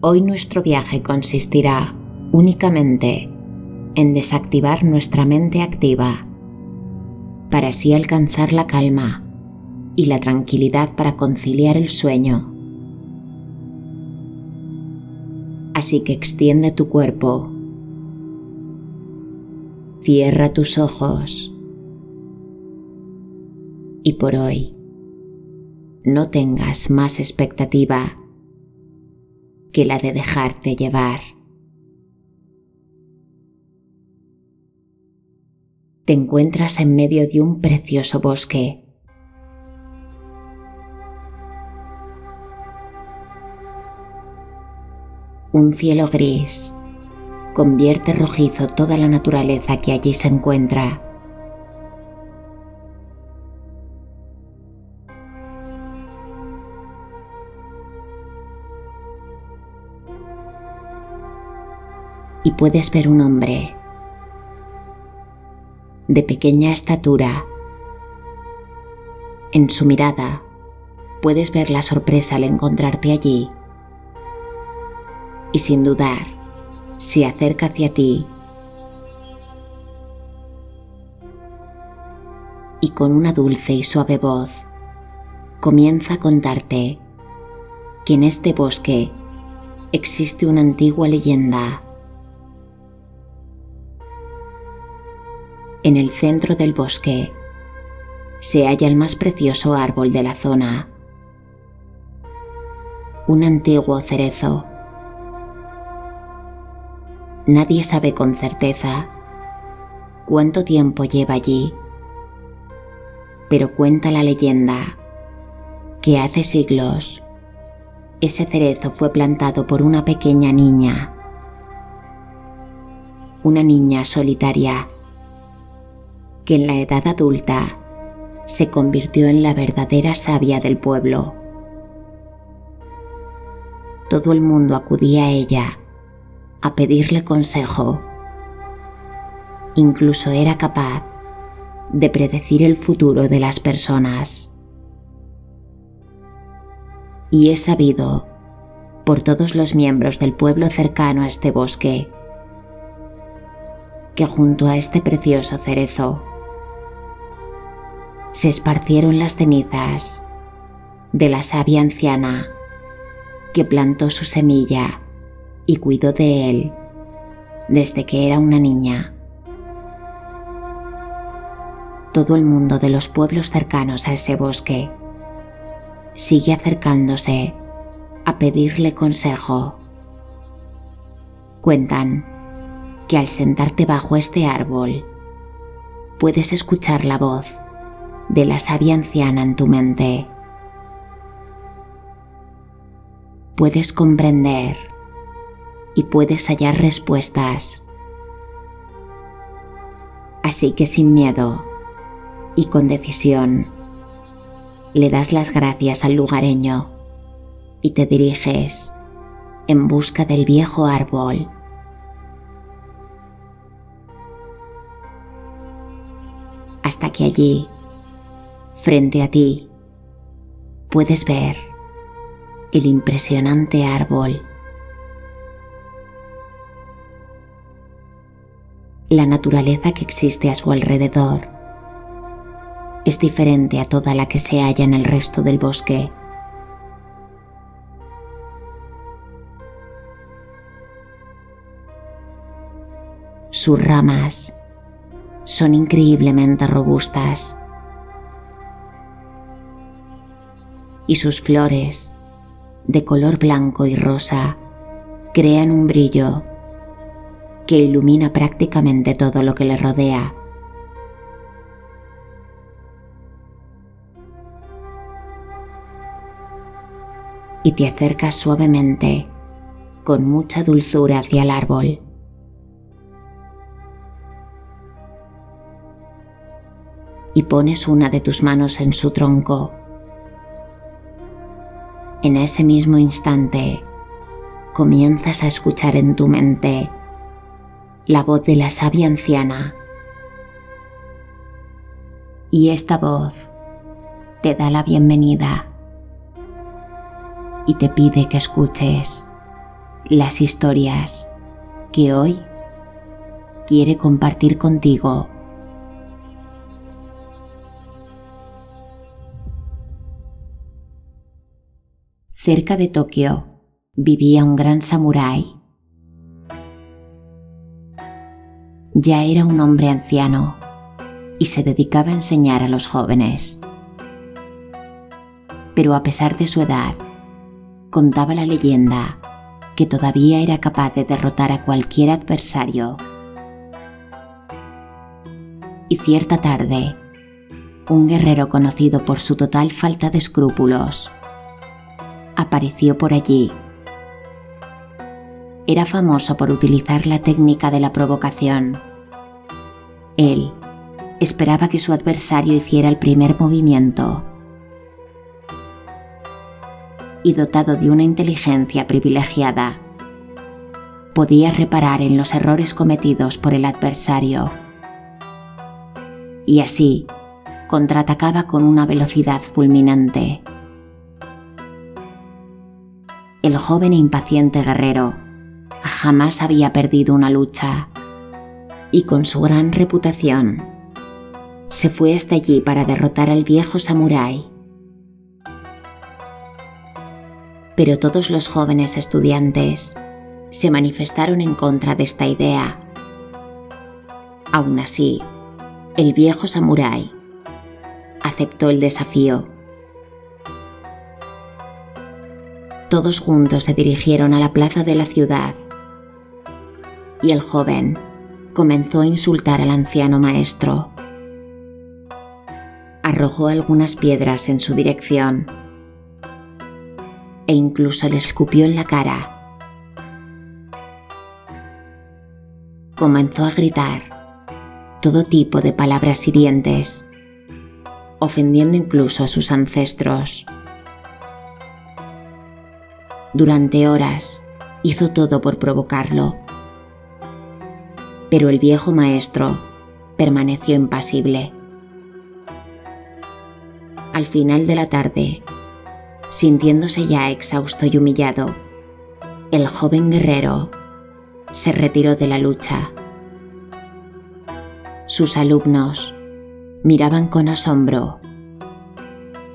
Hoy nuestro viaje consistirá únicamente en desactivar nuestra mente activa para así alcanzar la calma y la tranquilidad para conciliar el sueño. Así que extiende tu cuerpo, cierra tus ojos. Y por hoy no tengas más expectativa que la de dejarte llevar. Te encuentras en medio de un precioso bosque. Un cielo gris convierte rojizo toda la naturaleza que allí se encuentra. Puedes ver un hombre de pequeña estatura. En su mirada puedes ver la sorpresa al encontrarte allí y sin dudar se acerca hacia ti y con una dulce y suave voz comienza a contarte que en este bosque existe una antigua leyenda en el centro del bosque. Se halla el más precioso árbol de la zona, un antiguo cerezo. Nadie sabe con certeza cuánto tiempo lleva allí, pero cuenta la leyenda que hace siglos ese cerezo fue plantado por una pequeña niña, una niña solitaria que en la edad adulta se convirtió en la verdadera sabia del pueblo. Todo el mundo acudía a ella a pedirle consejo. Incluso era capaz de predecir el futuro de las personas. Y es sabido por todos los miembros del pueblo cercano a este bosque que junto a este precioso cerezo se esparcieron las cenizas de la sabia anciana que plantó su semilla y cuidó de él desde que era una niña. Todo el mundo de los pueblos cercanos a ese bosque sigue acercándose a pedirle consejo. Cuentan que al sentarte bajo este árbol puedes escuchar la voz de la sabia anciana en tu mente. Puedes comprender y puedes hallar respuestas. Así que sin miedo y con decisión, le das las gracias al lugareño y te diriges en busca del viejo árbol. Hasta que allí Frente a ti puedes ver el impresionante árbol. La naturaleza que existe a su alrededor es diferente a toda la que se halla en el resto del bosque. Sus ramas son increíblemente robustas y sus flores, de color blanco y rosa, crean un brillo que ilumina prácticamente todo lo que le rodea. Y te acercas suavemente, con mucha dulzura hacia el árbol. Y pones una de tus manos en su tronco en ese mismo instante comienzas a escuchar en tu mente la voz de la sabia anciana. Y esta voz te da la bienvenida y te pide que escuches las historias que hoy quiere compartir contigo. Cerca de Tokio vivía un gran samurái. Ya era un hombre anciano y se dedicaba a enseñar a los jóvenes. Pero a pesar de su edad, contaba la leyenda que todavía era capaz de derrotar a cualquier adversario. Y cierta tarde, un guerrero conocido por su total falta de escrúpulos apareció por allí. Era famoso por utilizar la técnica de la provocación. Él esperaba que su adversario hiciera el primer movimiento y dotado de una inteligencia privilegiada, podía reparar en los errores cometidos por el adversario. Y así, contraatacaba con una velocidad fulminante. El joven e impaciente guerrero jamás había perdido una lucha y con su gran reputación se fue hasta allí para derrotar al viejo samurái pero todos los jóvenes estudiantes se manifestaron en contra de esta idea. Aún así, el viejo samurái aceptó el desafío. Todos juntos se dirigieron a la plaza de la ciudad y el joven comenzó a insultar al anciano maestro. Arrojó algunas piedras en su dirección e incluso le escupió en la cara. Comenzó a gritar todo tipo de palabras hirientes, ofendiendo incluso a sus ancestros. Durante horas hizo todo por provocarlo, pero el viejo maestro permaneció impasible. Al final de la tarde, Sintiéndose ya exhausto y humillado, el joven guerrero se retiró de la lucha. Sus alumnos miraban con asombro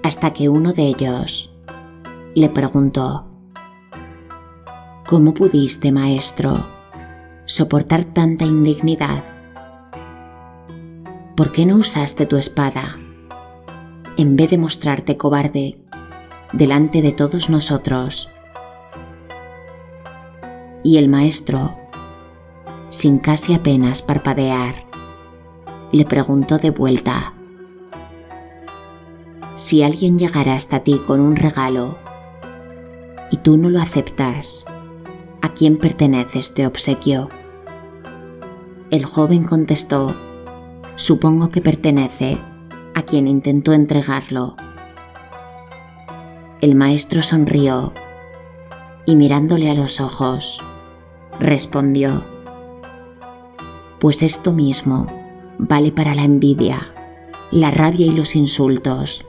hasta que uno de ellos le preguntó, ¿Cómo pudiste, maestro, soportar tanta indignidad? ¿Por qué no usaste tu espada en vez de mostrarte cobarde delante de todos nosotros. Y el maestro, sin casi apenas parpadear, le preguntó de vuelta, si alguien llegara hasta ti con un regalo y tú no lo aceptas, ¿a quién pertenece este obsequio? El joven contestó, supongo que pertenece a quien intentó entregarlo el maestro sonrió y mirándole a los ojos, respondió, Pues esto mismo vale para la envidia, la rabia y los insultos.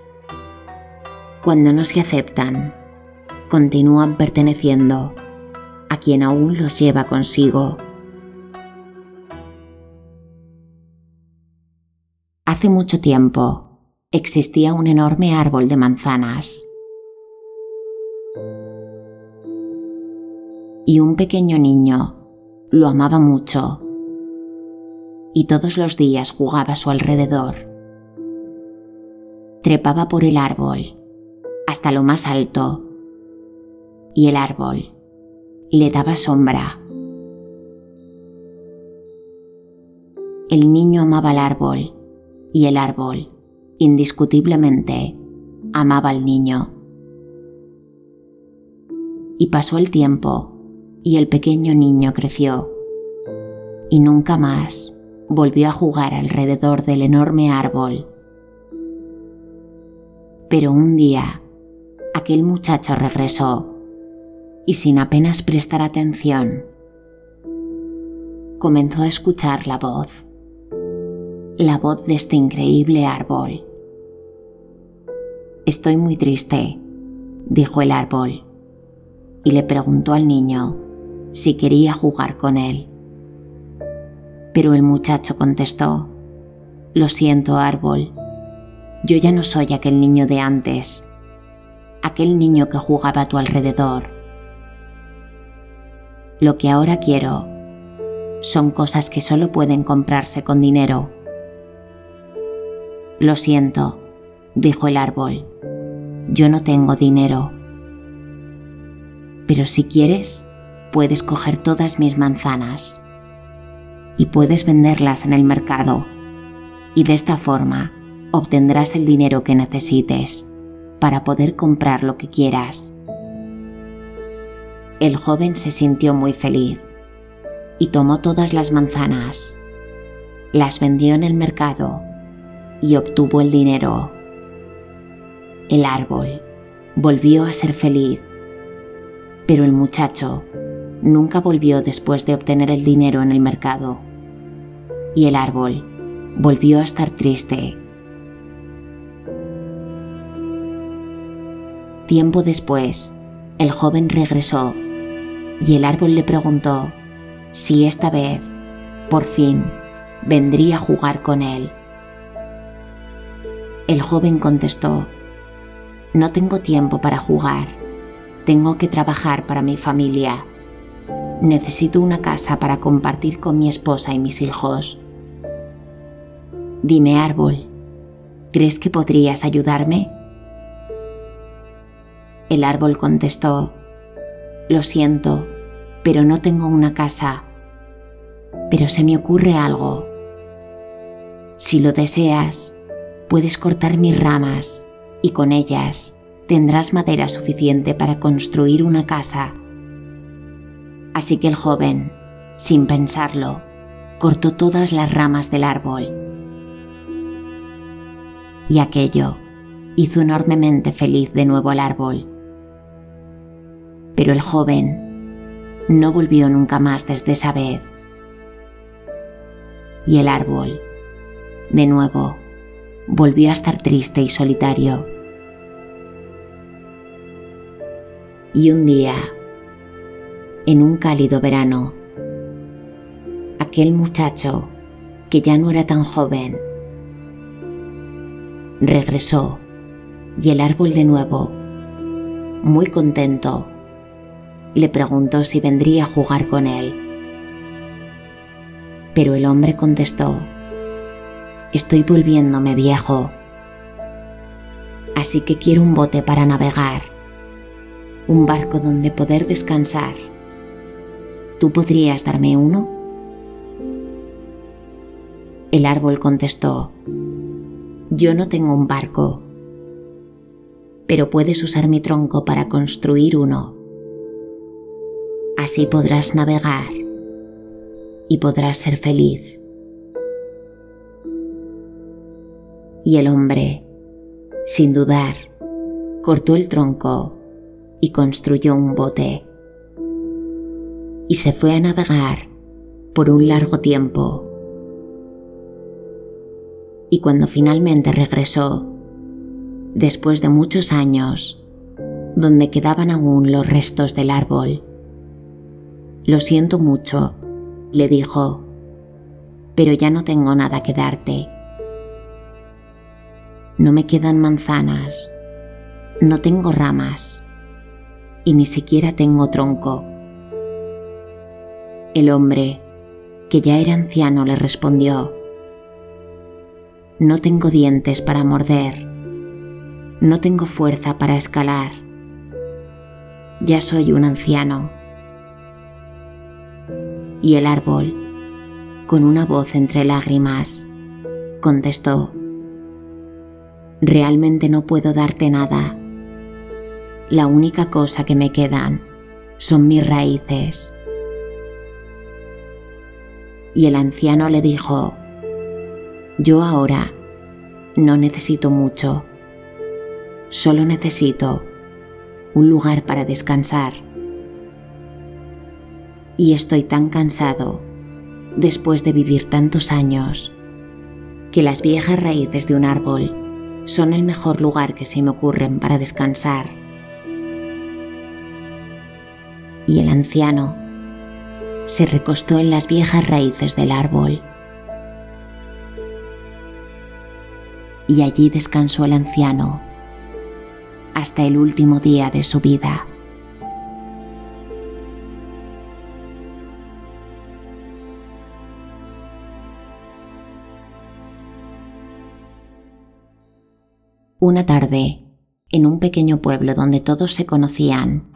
Cuando no se aceptan, continúan perteneciendo quien aún los lleva consigo. Hace mucho tiempo existía un enorme árbol de manzanas y un pequeño niño lo amaba mucho y todos los días jugaba a su alrededor. Trepaba por el árbol hasta lo más alto y el árbol le daba sombra. El niño amaba al árbol y el árbol, indiscutiblemente, amaba al niño. Y pasó el tiempo y el pequeño niño creció y nunca más volvió a jugar alrededor del enorme árbol. Pero un día, aquel muchacho regresó y sin apenas prestar atención, comenzó a escuchar la voz, la voz de este increíble árbol. Estoy muy triste, dijo el árbol, y le preguntó al niño, si quería jugar con él. Pero el muchacho contestó, Lo siento, árbol, yo ya no soy aquel niño de antes, aquel niño que jugaba a tu alrededor. Lo que ahora quiero son cosas que solo pueden comprarse con dinero. Lo siento, dijo el árbol, yo no tengo dinero. Pero si quieres, puedes coger todas mis manzanas y puedes venderlas en el mercado y de esta forma obtendrás el dinero que necesites para poder comprar lo que quieras. El joven se sintió muy feliz y tomó todas las manzanas, las vendió en el mercado y obtuvo el dinero. El árbol volvió a ser feliz, pero el muchacho nunca volvió después de obtener el dinero en el mercado. Y el árbol volvió a estar triste. Tiempo después, el joven regresó y el árbol le preguntó si esta vez, por fin, vendría a jugar con él. El joven contestó, no tengo tiempo para jugar, tengo que trabajar para mi familia Necesito una casa para compartir con mi esposa y mis hijos. Dime, árbol, ¿crees que podrías ayudarme? El árbol contestó, Lo siento, pero no tengo una casa. Pero se me ocurre algo. Si lo deseas, puedes cortar mis ramas y con ellas tendrás madera suficiente para construir una casa Así que el joven, sin pensarlo, cortó todas las ramas del árbol. Y aquello hizo enormemente feliz de nuevo al árbol. Pero el joven no volvió nunca más desde esa vez. Y el árbol, de nuevo, volvió a estar triste y solitario. Y un día, en un cálido verano. Aquel muchacho, que ya no era tan joven, regresó y el árbol de nuevo, muy contento, le preguntó si vendría a jugar con él. Pero el hombre contestó, estoy volviéndome viejo, así que quiero un bote para navegar, un barco donde poder descansar ¿Tú podrías darme uno? El árbol contestó, Yo no tengo un barco, pero puedes usar mi tronco para construir uno. Así podrás navegar y podrás ser feliz. Y el hombre, sin dudar, cortó el tronco y construyó un bote y se fue a navegar por un largo tiempo. Y cuando finalmente regresó, después de muchos años, donde quedaban aún los restos del árbol, lo siento mucho, le dijo, pero ya no tengo nada que darte. No me quedan manzanas, no tengo ramas y ni siquiera tengo tronco. El hombre, que ya era anciano, le respondió, No tengo dientes para morder, no tengo fuerza para escalar, ya soy un anciano. Y el árbol, con una voz entre lágrimas, contestó, Realmente no puedo darte nada. La única cosa que me quedan son mis raíces y el anciano le dijo, Yo ahora no necesito mucho, solo necesito un lugar para descansar. Y estoy tan cansado después de vivir tantos años que las viejas raíces de un árbol son el mejor lugar que se me ocurren para descansar. Y el anciano se recostó en las viejas raíces del árbol. Y allí descansó el anciano hasta el último día de su vida. Una tarde, en un pequeño pueblo donde todos se conocían,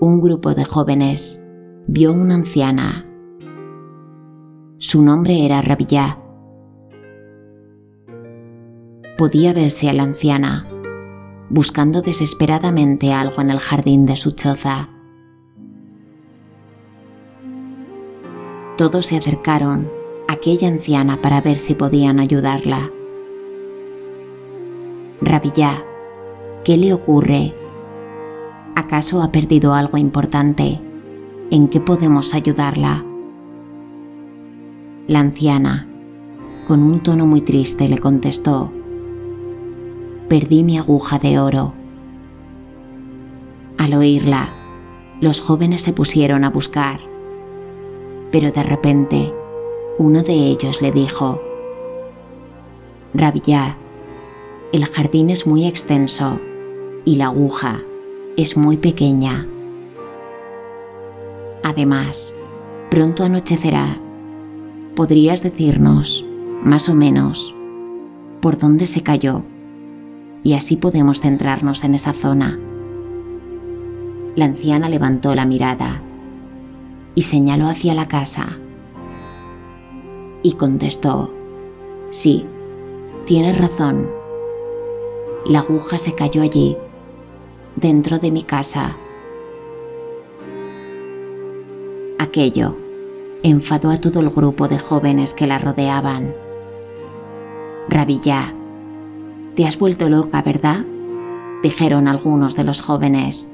un grupo de jóvenes vio una anciana. Su nombre era Rabillá. Podía verse a la anciana buscando desesperadamente algo en el jardín de su choza. Todos se acercaron a aquella anciana para ver si podían ayudarla. Rabillá, ¿qué le ocurre? ¿Acaso ha perdido algo importante? ¿En qué podemos ayudarla? La anciana, con un tono muy triste, le contestó, perdí mi aguja de oro. Al oírla, los jóvenes se pusieron a buscar, pero de repente uno de ellos le dijo, Rabillá, el jardín es muy extenso y la aguja es muy pequeña. Además, pronto anochecerá. ¿Podrías decirnos, más o menos, por dónde se cayó? y así podemos centrarnos en esa zona. La anciana levantó la mirada y señaló hacia la casa y contestó, sí, tienes razón. La aguja se cayó allí, dentro de mi casa. Aquello enfadó a todo el grupo de jóvenes que la rodeaban. Rabillá te has vuelto loca, ¿verdad? dijeron algunos de los jóvenes.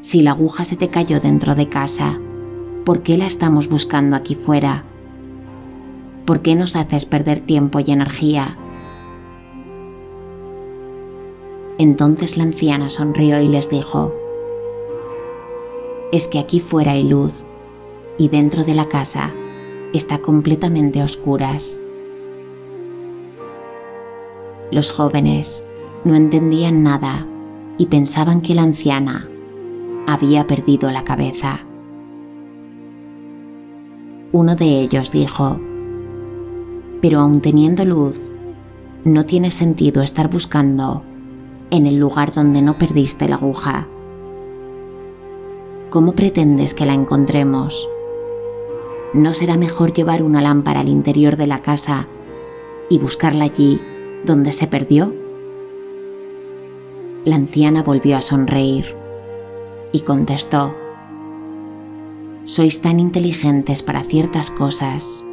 Si la aguja se te cayó dentro de casa, ¿por qué la estamos buscando aquí fuera? ¿Por qué nos haces perder tiempo y energía? Entonces la anciana sonrió y les dijo, es que aquí fuera hay luz y dentro de la casa está completamente a oscuras. Los jóvenes no entendían nada y pensaban que la anciana había perdido la cabeza. Uno de ellos dijo, pero aun teniendo luz, no tiene sentido estar buscando en el lugar donde no perdiste la aguja. ¿Cómo pretendes que la encontremos? ¿No será mejor llevar una lámpara al interior de la casa y buscarla allí ¿Dónde se perdió? La anciana volvió a sonreír y contestó, Sois tan inteligentes para ciertas cosas.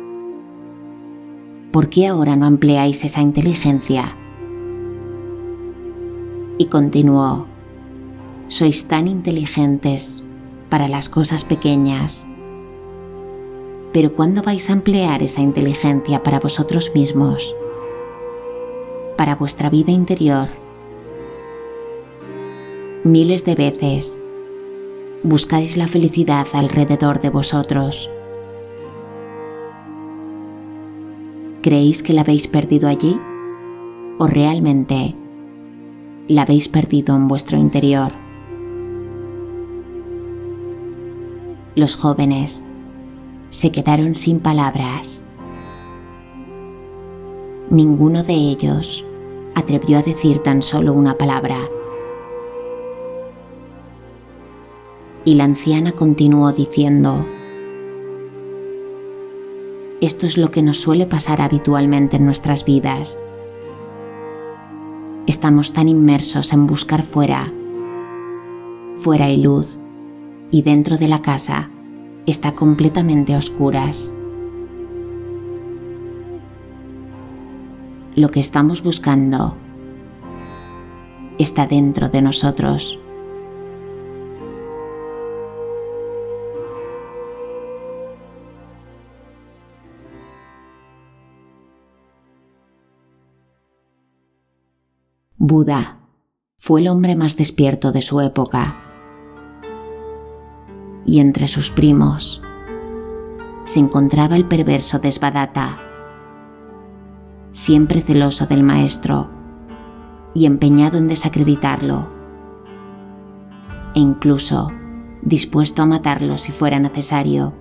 ¿Por qué ahora no empleáis esa inteligencia? Y continuó, Sois tan inteligentes para las cosas pequeñas. Pero ¿cuándo vais a emplear esa inteligencia para vosotros mismos? para vuestra vida interior. Miles de veces buscáis la felicidad alrededor de vosotros. ¿Creéis que la habéis perdido allí? ¿O realmente la habéis perdido en vuestro interior? Los jóvenes se quedaron sin palabras. Ninguno de ellos atrevió a decir tan solo una palabra. Y la anciana continuó diciendo, esto es lo que nos suele pasar habitualmente en nuestras vidas. Estamos tan inmersos en buscar fuera. Fuera hay luz y dentro de la casa está completamente a oscuras. lo que estamos buscando está dentro de nosotros. Buda fue el hombre más despierto de su época y entre sus primos se encontraba el perverso Desbadata, siempre celoso del maestro y empeñado en desacreditarlo, e incluso dispuesto a matarlo si fuera necesario.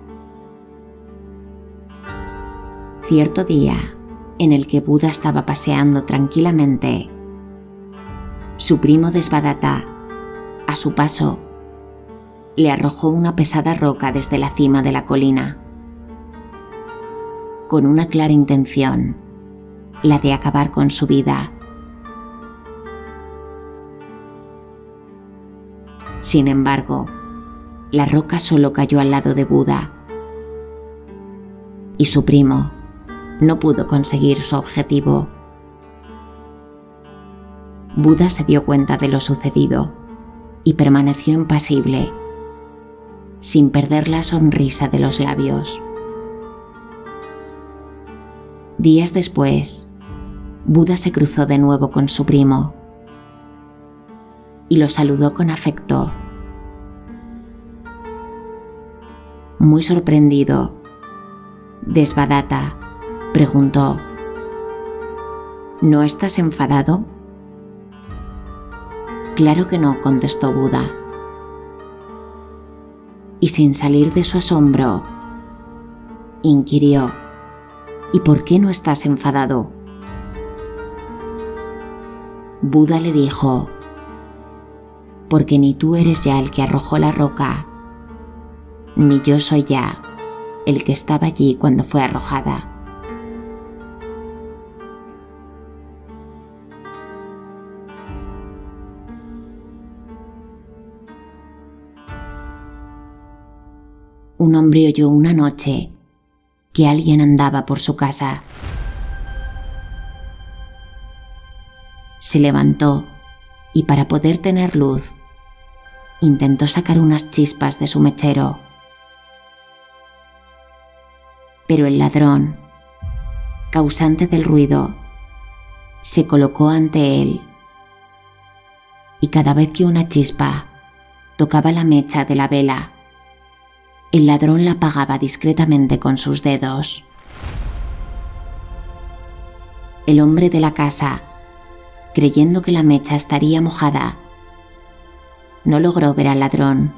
Cierto día, en el que Buda estaba paseando tranquilamente, su primo Desbadata, a su paso, le arrojó una pesada roca desde la cima de la colina, con una clara intención, la de acabar con su vida. Sin embargo, la roca solo cayó al lado de Buda y su primo no pudo conseguir su objetivo. Buda se dio cuenta de lo sucedido y permaneció impasible sin perder la sonrisa de los labios. Días después, Buda se cruzó de nuevo con su primo y lo saludó con afecto. Muy sorprendido, Desbadata preguntó, ¿No estás enfadado? Claro que no, contestó Buda y sin salir de su asombro, inquirió, ¿Y por qué no estás enfadado? Buda le dijo, porque ni tú eres ya el que arrojó la roca, ni yo soy ya el que estaba allí cuando fue arrojada. Un hombre oyó una noche que alguien andaba por su casa. Se levantó y para poder tener luz, intentó sacar unas chispas de su mechero. Pero el ladrón, causante del ruido, se colocó ante él y cada vez que una chispa tocaba la mecha de la vela, el ladrón la apagaba discretamente con sus dedos. El hombre de la casa, creyendo que la mecha estaría mojada, no logró ver al ladrón.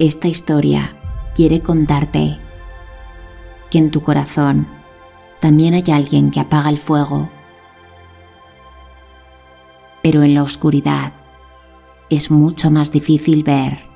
Esta historia quiere contarte que en tu corazón también hay alguien que apaga el fuego, pero en la oscuridad es mucho más difícil ver